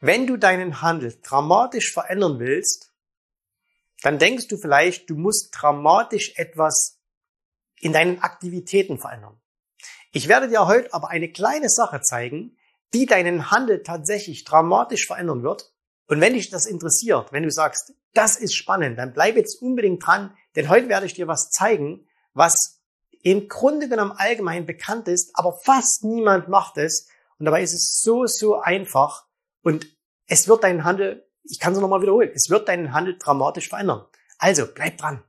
Wenn du deinen Handel dramatisch verändern willst, dann denkst du vielleicht, du musst dramatisch etwas in deinen Aktivitäten verändern. Ich werde dir heute aber eine kleine Sache zeigen, die deinen Handel tatsächlich dramatisch verändern wird. Und wenn dich das interessiert, wenn du sagst, das ist spannend, dann bleib jetzt unbedingt dran, denn heute werde ich dir was zeigen, was im Grunde genommen allgemein bekannt ist, aber fast niemand macht es. Und dabei ist es so, so einfach und es wird deinen Handel, ich kann es nochmal wiederholen, es wird deinen Handel dramatisch verändern. Also bleib dran.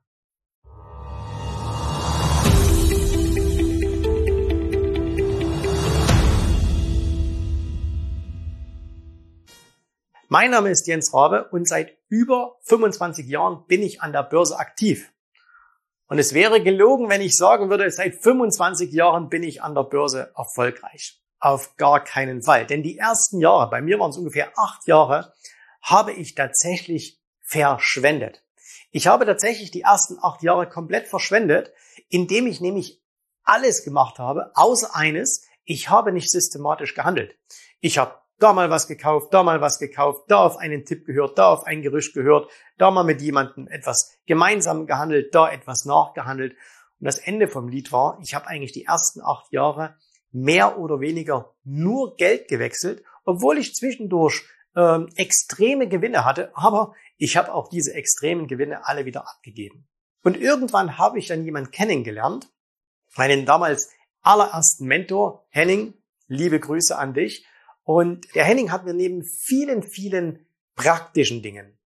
Mein Name ist Jens Rabe und seit über 25 Jahren bin ich an der Börse aktiv. Und es wäre gelogen, wenn ich sagen würde, seit 25 Jahren bin ich an der Börse erfolgreich. Auf gar keinen Fall. Denn die ersten Jahre, bei mir waren es ungefähr acht Jahre, habe ich tatsächlich verschwendet. Ich habe tatsächlich die ersten acht Jahre komplett verschwendet, indem ich nämlich alles gemacht habe, außer eines, ich habe nicht systematisch gehandelt. Ich habe da mal was gekauft, da mal was gekauft, da auf einen Tipp gehört, da auf ein Gerücht gehört, da mal mit jemandem etwas gemeinsam gehandelt, da etwas nachgehandelt. Und das Ende vom Lied war, ich habe eigentlich die ersten acht Jahre mehr oder weniger nur Geld gewechselt, obwohl ich zwischendurch ähm, extreme Gewinne hatte, aber ich habe auch diese extremen Gewinne alle wieder abgegeben. Und irgendwann habe ich dann jemanden kennengelernt, meinen damals allerersten Mentor, Henning, liebe Grüße an dich. Und der Henning hat mir neben vielen, vielen praktischen Dingen,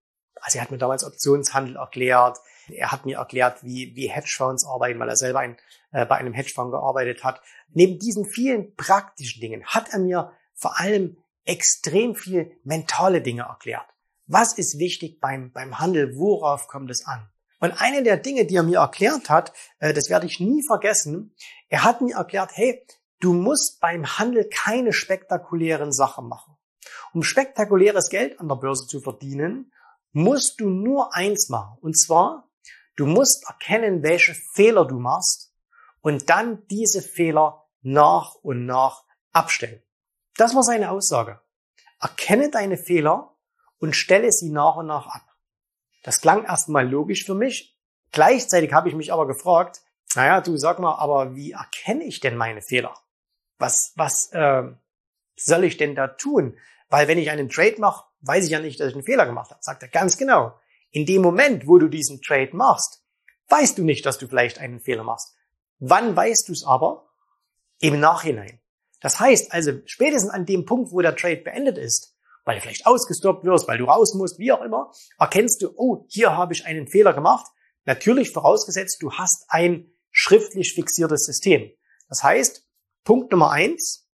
also er hat mir damals Optionshandel erklärt, er hat mir erklärt, wie, wie Hedgefonds arbeiten, weil er selber ein, äh, bei einem Hedgefonds gearbeitet hat. Neben diesen vielen praktischen Dingen hat er mir vor allem extrem viel mentale Dinge erklärt. Was ist wichtig beim, beim Handel? Worauf kommt es an? Und eine der Dinge, die er mir erklärt hat, äh, das werde ich nie vergessen, er hat mir erklärt, hey, Du musst beim Handel keine spektakulären Sachen machen. Um spektakuläres Geld an der Börse zu verdienen, musst du nur eins machen. Und zwar, du musst erkennen, welche Fehler du machst und dann diese Fehler nach und nach abstellen. Das war seine Aussage. Erkenne deine Fehler und stelle sie nach und nach ab. Das klang erstmal logisch für mich. Gleichzeitig habe ich mich aber gefragt, naja, du sag mal, aber wie erkenne ich denn meine Fehler? was, was äh, soll ich denn da tun? Weil wenn ich einen Trade mache, weiß ich ja nicht, dass ich einen Fehler gemacht habe. Sagt er ganz genau. In dem Moment, wo du diesen Trade machst, weißt du nicht, dass du vielleicht einen Fehler machst. Wann weißt du es aber? Im Nachhinein. Das heißt also, spätestens an dem Punkt, wo der Trade beendet ist, weil du vielleicht ausgestoppt wirst, weil du raus musst, wie auch immer, erkennst du, oh, hier habe ich einen Fehler gemacht. Natürlich vorausgesetzt, du hast ein schriftlich fixiertes System. Das heißt, Punkt Nummer eins,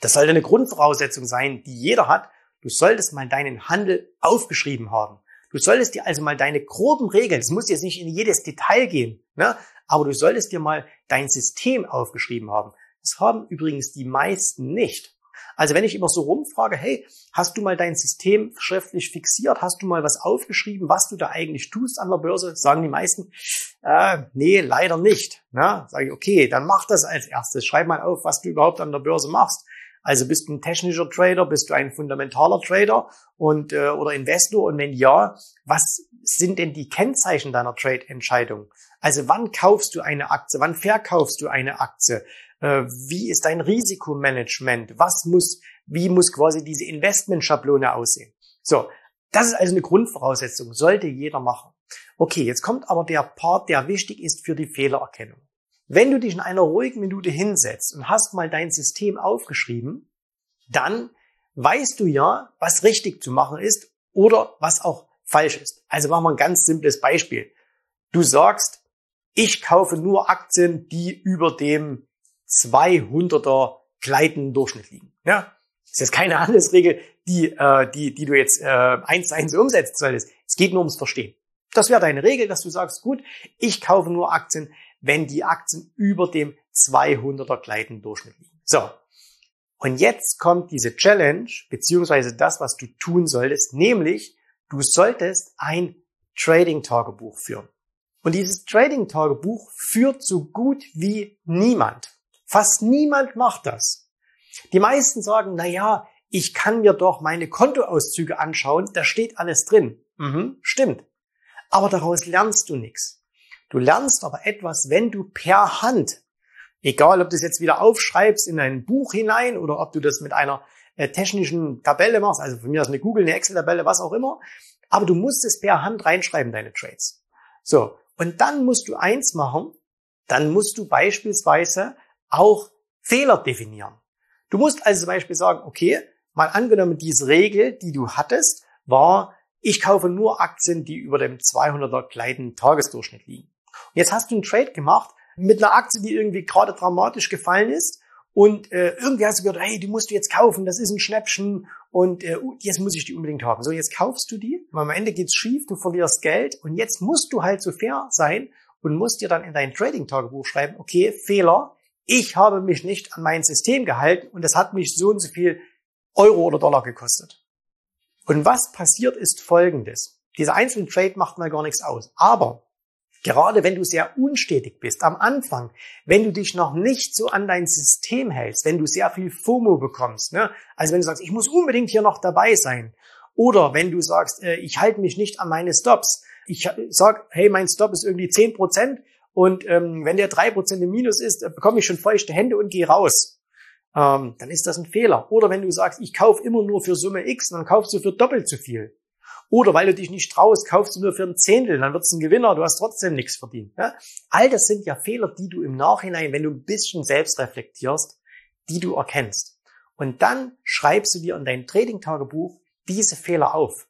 das sollte eine Grundvoraussetzung sein, die jeder hat. Du solltest mal deinen Handel aufgeschrieben haben. Du solltest dir also mal deine groben Regeln, es muss jetzt nicht in jedes Detail gehen, ne? aber du solltest dir mal dein System aufgeschrieben haben. Das haben übrigens die meisten nicht. Also wenn ich immer so rumfrage, hey, hast du mal dein System schriftlich fixiert? Hast du mal was aufgeschrieben, was du da eigentlich tust an der Börse? Sagen die meisten, äh, nee, leider nicht. Na, sage ich, okay, dann mach das als erstes. Schreib mal auf, was du überhaupt an der Börse machst. Also bist du ein technischer Trader, bist du ein fundamentaler Trader und äh, oder Investor und wenn ja, was sind denn die Kennzeichen deiner Trade-Entscheidung? Also wann kaufst du eine Aktie, wann verkaufst du eine Aktie? Äh, wie ist dein Risikomanagement? Was muss, wie muss quasi diese Investmentschablone aussehen? So, das ist also eine Grundvoraussetzung, sollte jeder machen. Okay, jetzt kommt aber der Part, der wichtig ist für die Fehlererkennung. Wenn du dich in einer ruhigen Minute hinsetzt und hast mal dein System aufgeschrieben, dann weißt du ja, was richtig zu machen ist oder was auch falsch ist. Also machen wir ein ganz simples Beispiel. Du sagst, ich kaufe nur Aktien, die über dem 200er gleitenden Durchschnitt liegen. Ja? Das ist jetzt keine Handelsregel, die, äh, die, die du jetzt äh, eins zu eins umsetzen solltest. Es geht nur ums Verstehen. Das wäre deine Regel, dass du sagst, gut, ich kaufe nur Aktien, wenn die Aktien über dem 200er gleitenden Durchschnitt liegen. So. Und jetzt kommt diese Challenge, beziehungsweise das, was du tun solltest, nämlich du solltest ein Trading-Tagebuch führen. Und dieses Trading-Tagebuch führt so gut wie niemand. Fast niemand macht das. Die meisten sagen, na ja, ich kann mir doch meine Kontoauszüge anschauen, da steht alles drin. Mhm, stimmt. Aber daraus lernst du nichts. Du lernst aber etwas, wenn du per Hand, egal ob du es jetzt wieder aufschreibst in ein Buch hinein oder ob du das mit einer äh, technischen Tabelle machst, also von mir aus eine Google, eine Excel-Tabelle, was auch immer, aber du musst es per Hand reinschreiben, deine Trades. So, und dann musst du eins machen, dann musst du beispielsweise auch Fehler definieren. Du musst also zum Beispiel sagen, okay, mal angenommen, diese Regel, die du hattest, war, ich kaufe nur Aktien, die über dem 200er gleitenden Tagesdurchschnitt liegen. Und jetzt hast du einen Trade gemacht mit einer Aktie, die irgendwie gerade dramatisch gefallen ist und äh, irgendwie hast du gehört, hey, die musst du jetzt kaufen, das ist ein Schnäppchen und äh, uh, jetzt muss ich die unbedingt haben. So, jetzt kaufst du die, am Ende geht's schief, du verlierst Geld und jetzt musst du halt so fair sein und musst dir dann in dein Trading-Tagebuch schreiben, okay, Fehler, ich habe mich nicht an mein System gehalten und das hat mich so und so viel Euro oder Dollar gekostet. Und was passiert ist folgendes. Dieser einzelne Trade macht mal gar nichts aus. Aber Gerade wenn du sehr unstetig bist am Anfang, wenn du dich noch nicht so an dein System hältst, wenn du sehr viel FOMO bekommst, ne? also wenn du sagst, ich muss unbedingt hier noch dabei sein, oder wenn du sagst, äh, ich halte mich nicht an meine Stops, ich sag, hey, mein Stop ist irgendwie zehn Prozent und ähm, wenn der drei Prozent im Minus ist, bekomme ich schon feuchte Hände und gehe raus. Ähm, dann ist das ein Fehler. Oder wenn du sagst, ich kaufe immer nur für Summe X, dann kaufst du für doppelt so viel. Oder weil du dich nicht traust, kaufst du nur für ein Zehntel, dann wird's ein Gewinner, du hast trotzdem nichts verdient. Ja? All das sind ja Fehler, die du im Nachhinein, wenn du ein bisschen selbst reflektierst, die du erkennst. Und dann schreibst du dir in dein Trading-Tagebuch diese Fehler auf.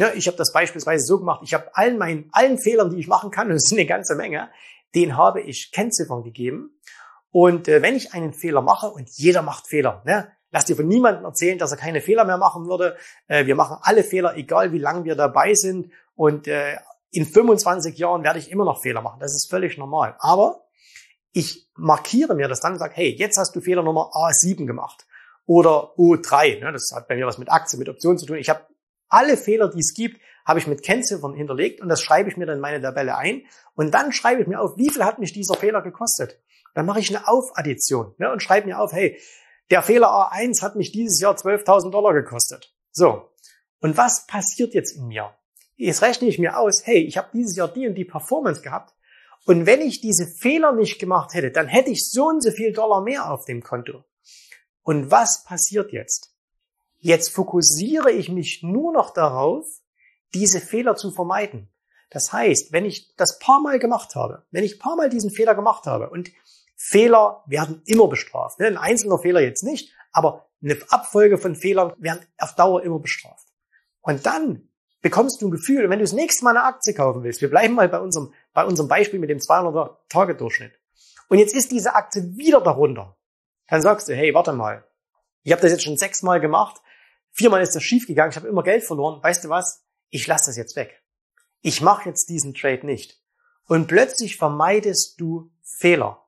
Ja, ich habe das beispielsweise so gemacht, ich habe allen meinen, allen Fehlern, die ich machen kann, und es sind eine ganze Menge, den habe ich Kennziffern gegeben. Und äh, wenn ich einen Fehler mache, und jeder macht Fehler, ne? Lass dir von niemandem erzählen, dass er keine Fehler mehr machen würde. Äh, wir machen alle Fehler, egal wie lange wir dabei sind. Und äh, in 25 Jahren werde ich immer noch Fehler machen. Das ist völlig normal. Aber ich markiere mir das dann und sage, hey, jetzt hast du Fehler Nummer A7 gemacht oder O3. Ne? Das hat bei mir was mit Aktien, mit Optionen zu tun. Ich habe alle Fehler, die es gibt, habe ich mit Kennziffern hinterlegt und das schreibe ich mir dann in meine Tabelle ein. Und dann schreibe ich mir auf, wie viel hat mich dieser Fehler gekostet. Dann mache ich eine Aufaddition ne? und schreibe mir auf, hey, der Fehler A1 hat mich dieses Jahr 12.000 Dollar gekostet. So. Und was passiert jetzt in mir? Jetzt rechne ich mir aus, hey, ich habe dieses Jahr die und die Performance gehabt. Und wenn ich diese Fehler nicht gemacht hätte, dann hätte ich so und so viel Dollar mehr auf dem Konto. Und was passiert jetzt? Jetzt fokussiere ich mich nur noch darauf, diese Fehler zu vermeiden. Das heißt, wenn ich das paar Mal gemacht habe, wenn ich paar Mal diesen Fehler gemacht habe und Fehler werden immer bestraft. Ne? Ein einzelner Fehler jetzt nicht, aber eine Abfolge von Fehlern werden auf Dauer immer bestraft. Und dann bekommst du ein Gefühl, wenn du das nächste Mal eine Aktie kaufen willst, wir bleiben mal bei unserem, bei unserem Beispiel mit dem 200er Tagedurchschnitt. Und jetzt ist diese Aktie wieder darunter. Dann sagst du, hey, warte mal. Ich habe das jetzt schon sechsmal gemacht. Viermal ist das schiefgegangen. Ich habe immer Geld verloren. Weißt du was? Ich lasse das jetzt weg. Ich mache jetzt diesen Trade nicht. Und plötzlich vermeidest du Fehler.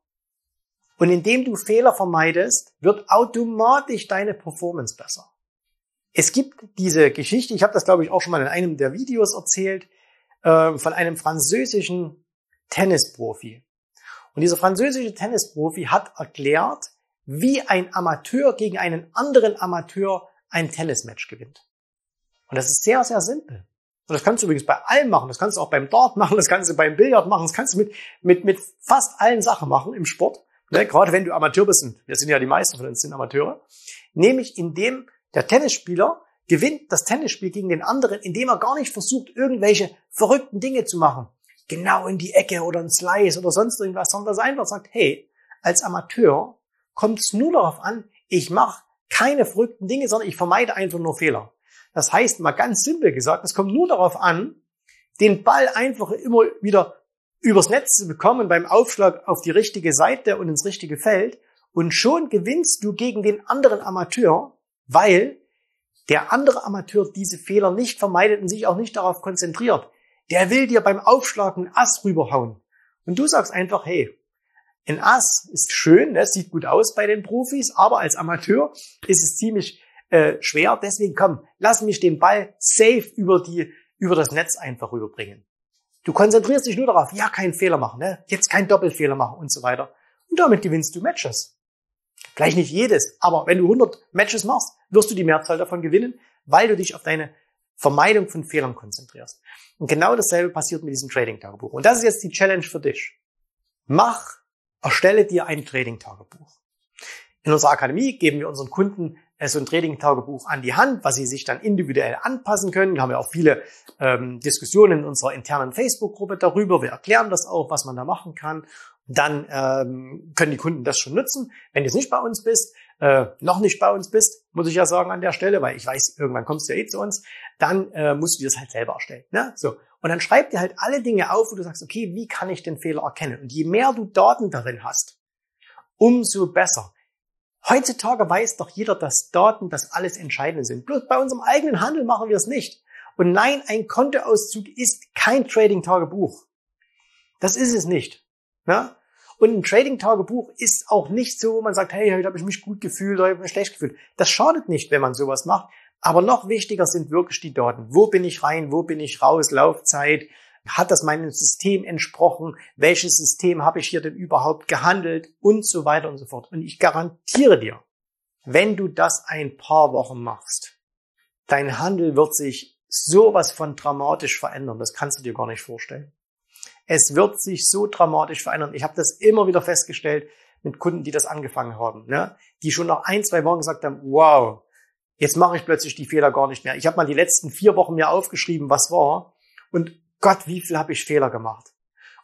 Und indem du Fehler vermeidest, wird automatisch deine Performance besser. Es gibt diese Geschichte, ich habe das glaube ich auch schon mal in einem der Videos erzählt, äh, von einem französischen Tennisprofi. Und dieser französische Tennisprofi hat erklärt, wie ein Amateur gegen einen anderen Amateur ein Tennismatch gewinnt. Und das ist sehr, sehr simpel. Und das kannst du übrigens bei allem machen. Das kannst du auch beim Dart machen, das kannst du beim Billard machen, das kannst du mit, mit, mit fast allen Sachen machen im Sport ne, gerade wenn du Amateur bist, und wir sind ja die meisten von uns sind Amateure, nämlich indem der Tennisspieler gewinnt das Tennisspiel gegen den anderen, indem er gar nicht versucht, irgendwelche verrückten Dinge zu machen. Genau in die Ecke oder ein Slice oder sonst irgendwas, sondern dass einfach sagt, hey, als Amateur kommt es nur darauf an, ich mache keine verrückten Dinge, sondern ich vermeide einfach nur Fehler. Das heißt, mal ganz simpel gesagt, es kommt nur darauf an, den Ball einfach immer wieder übers Netz zu bekommen beim Aufschlag auf die richtige Seite und ins richtige Feld und schon gewinnst du gegen den anderen Amateur, weil der andere Amateur diese Fehler nicht vermeidet und sich auch nicht darauf konzentriert. Der will dir beim Aufschlag einen Ass rüberhauen. Und du sagst einfach, hey, ein Ass ist schön, das ne, sieht gut aus bei den Profis, aber als Amateur ist es ziemlich äh, schwer. Deswegen komm, lass mich den Ball safe über die über das Netz einfach rüberbringen. Du konzentrierst dich nur darauf, ja, keinen Fehler machen, ne? jetzt keinen Doppelfehler machen und so weiter. Und damit gewinnst du Matches. Vielleicht nicht jedes, aber wenn du 100 Matches machst, wirst du die Mehrzahl davon gewinnen, weil du dich auf deine Vermeidung von Fehlern konzentrierst. Und genau dasselbe passiert mit diesem Trading-Tagebuch. Und das ist jetzt die Challenge für dich. Mach, erstelle dir ein Trading-Tagebuch. In unserer Akademie geben wir unseren Kunden so ein Trading-Tagebuch an die Hand, was sie sich dann individuell anpassen können. Wir haben ja auch viele ähm, Diskussionen in unserer internen Facebook-Gruppe darüber. Wir erklären das auch, was man da machen kann. Dann ähm, können die Kunden das schon nutzen. Wenn du jetzt nicht bei uns bist, äh, noch nicht bei uns bist, muss ich ja sagen an der Stelle, weil ich weiß, irgendwann kommst du ja eh zu uns, dann äh, musst du das halt selber erstellen. Ne? So. Und dann schreib dir halt alle Dinge auf, wo du sagst, okay, wie kann ich den Fehler erkennen? Und je mehr du Daten darin hast, umso besser. Heutzutage weiß doch jeder, dass Daten das alles Entscheidende sind. Bloß bei unserem eigenen Handel machen wir es nicht. Und nein, ein Kontoauszug ist kein Trading-Tagebuch. Das ist es nicht. Ja? Und ein Trading-Tagebuch ist auch nicht so, wo man sagt, hey, heute habe ich mich gut gefühlt oder habe ich mich schlecht gefühlt. Das schadet nicht, wenn man sowas macht. Aber noch wichtiger sind wirklich die Daten. Wo bin ich rein? Wo bin ich raus? Laufzeit? Hat das meinem System entsprochen? Welches System habe ich hier denn überhaupt gehandelt? Und so weiter und so fort. Und ich garantiere dir, wenn du das ein paar Wochen machst, dein Handel wird sich sowas von dramatisch verändern. Das kannst du dir gar nicht vorstellen. Es wird sich so dramatisch verändern. Ich habe das immer wieder festgestellt mit Kunden, die das angefangen haben, ne? die schon nach ein, zwei Wochen gesagt haben, wow, jetzt mache ich plötzlich die Fehler gar nicht mehr. Ich habe mal die letzten vier Wochen mir aufgeschrieben, was war und Gott, wie viel habe ich Fehler gemacht.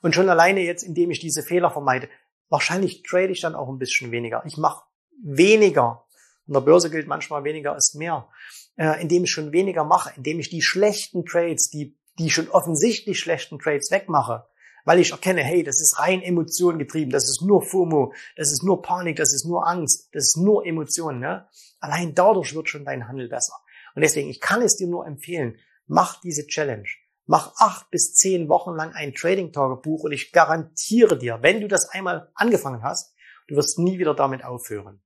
Und schon alleine jetzt, indem ich diese Fehler vermeide, wahrscheinlich trade ich dann auch ein bisschen weniger. Ich mache weniger. In der Börse gilt manchmal weniger ist mehr. Äh, indem ich schon weniger mache, indem ich die schlechten Trades, die, die schon offensichtlich schlechten Trades wegmache, weil ich erkenne, hey, das ist rein Emotionen getrieben, das ist nur FOMO, das ist nur Panik, das ist nur Angst, das ist nur Emotionen. Ne? Allein dadurch wird schon dein Handel besser. Und deswegen, ich kann es dir nur empfehlen, mach diese Challenge. Mach acht bis zehn Wochen lang ein Trading-Tagebuch und ich garantiere dir, wenn du das einmal angefangen hast, du wirst nie wieder damit aufhören.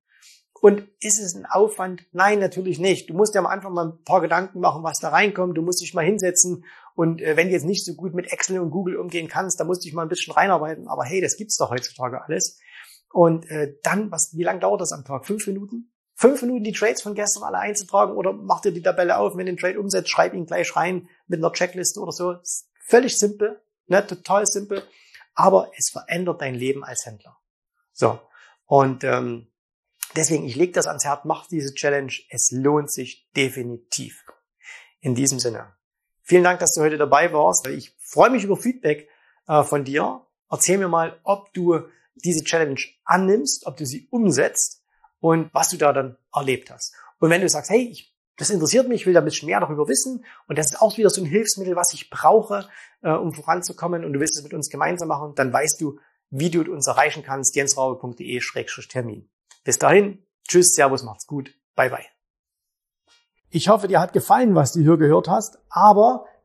Und ist es ein Aufwand? Nein, natürlich nicht. Du musst dir am Anfang mal ein paar Gedanken machen, was da reinkommt. Du musst dich mal hinsetzen. Und äh, wenn du jetzt nicht so gut mit Excel und Google umgehen kannst, dann musst du dich mal ein bisschen reinarbeiten. Aber hey, das gibt's doch heutzutage alles. Und äh, dann, was, wie lange dauert das am Tag? Fünf Minuten? Fünf Minuten die Trades von gestern alle einzutragen oder mach dir die Tabelle auf, wenn du den Trade umsetzt, schreib ihn gleich rein mit einer Checkliste oder so. Völlig simpel, ne? total simpel. Aber es verändert dein Leben als Händler. So. Und ähm, Deswegen, ich lege das ans Herz, mach diese Challenge. Es lohnt sich definitiv. In diesem Sinne. Vielen Dank, dass du heute dabei warst. Ich freue mich über Feedback äh, von dir. Erzähl mir mal, ob du diese Challenge annimmst, ob du sie umsetzt und was du da dann erlebt hast. Und wenn du sagst, hey, ich, das interessiert mich, ich will da ein bisschen mehr darüber wissen und das ist auch wieder so ein Hilfsmittel, was ich brauche, äh, um voranzukommen und du willst es mit uns gemeinsam machen, dann weißt du, wie du uns erreichen kannst, jensraube.de-termin. Bis dahin, tschüss, servus, macht's gut, bye bye. Ich hoffe, dir hat gefallen, was du hier gehört hast, aber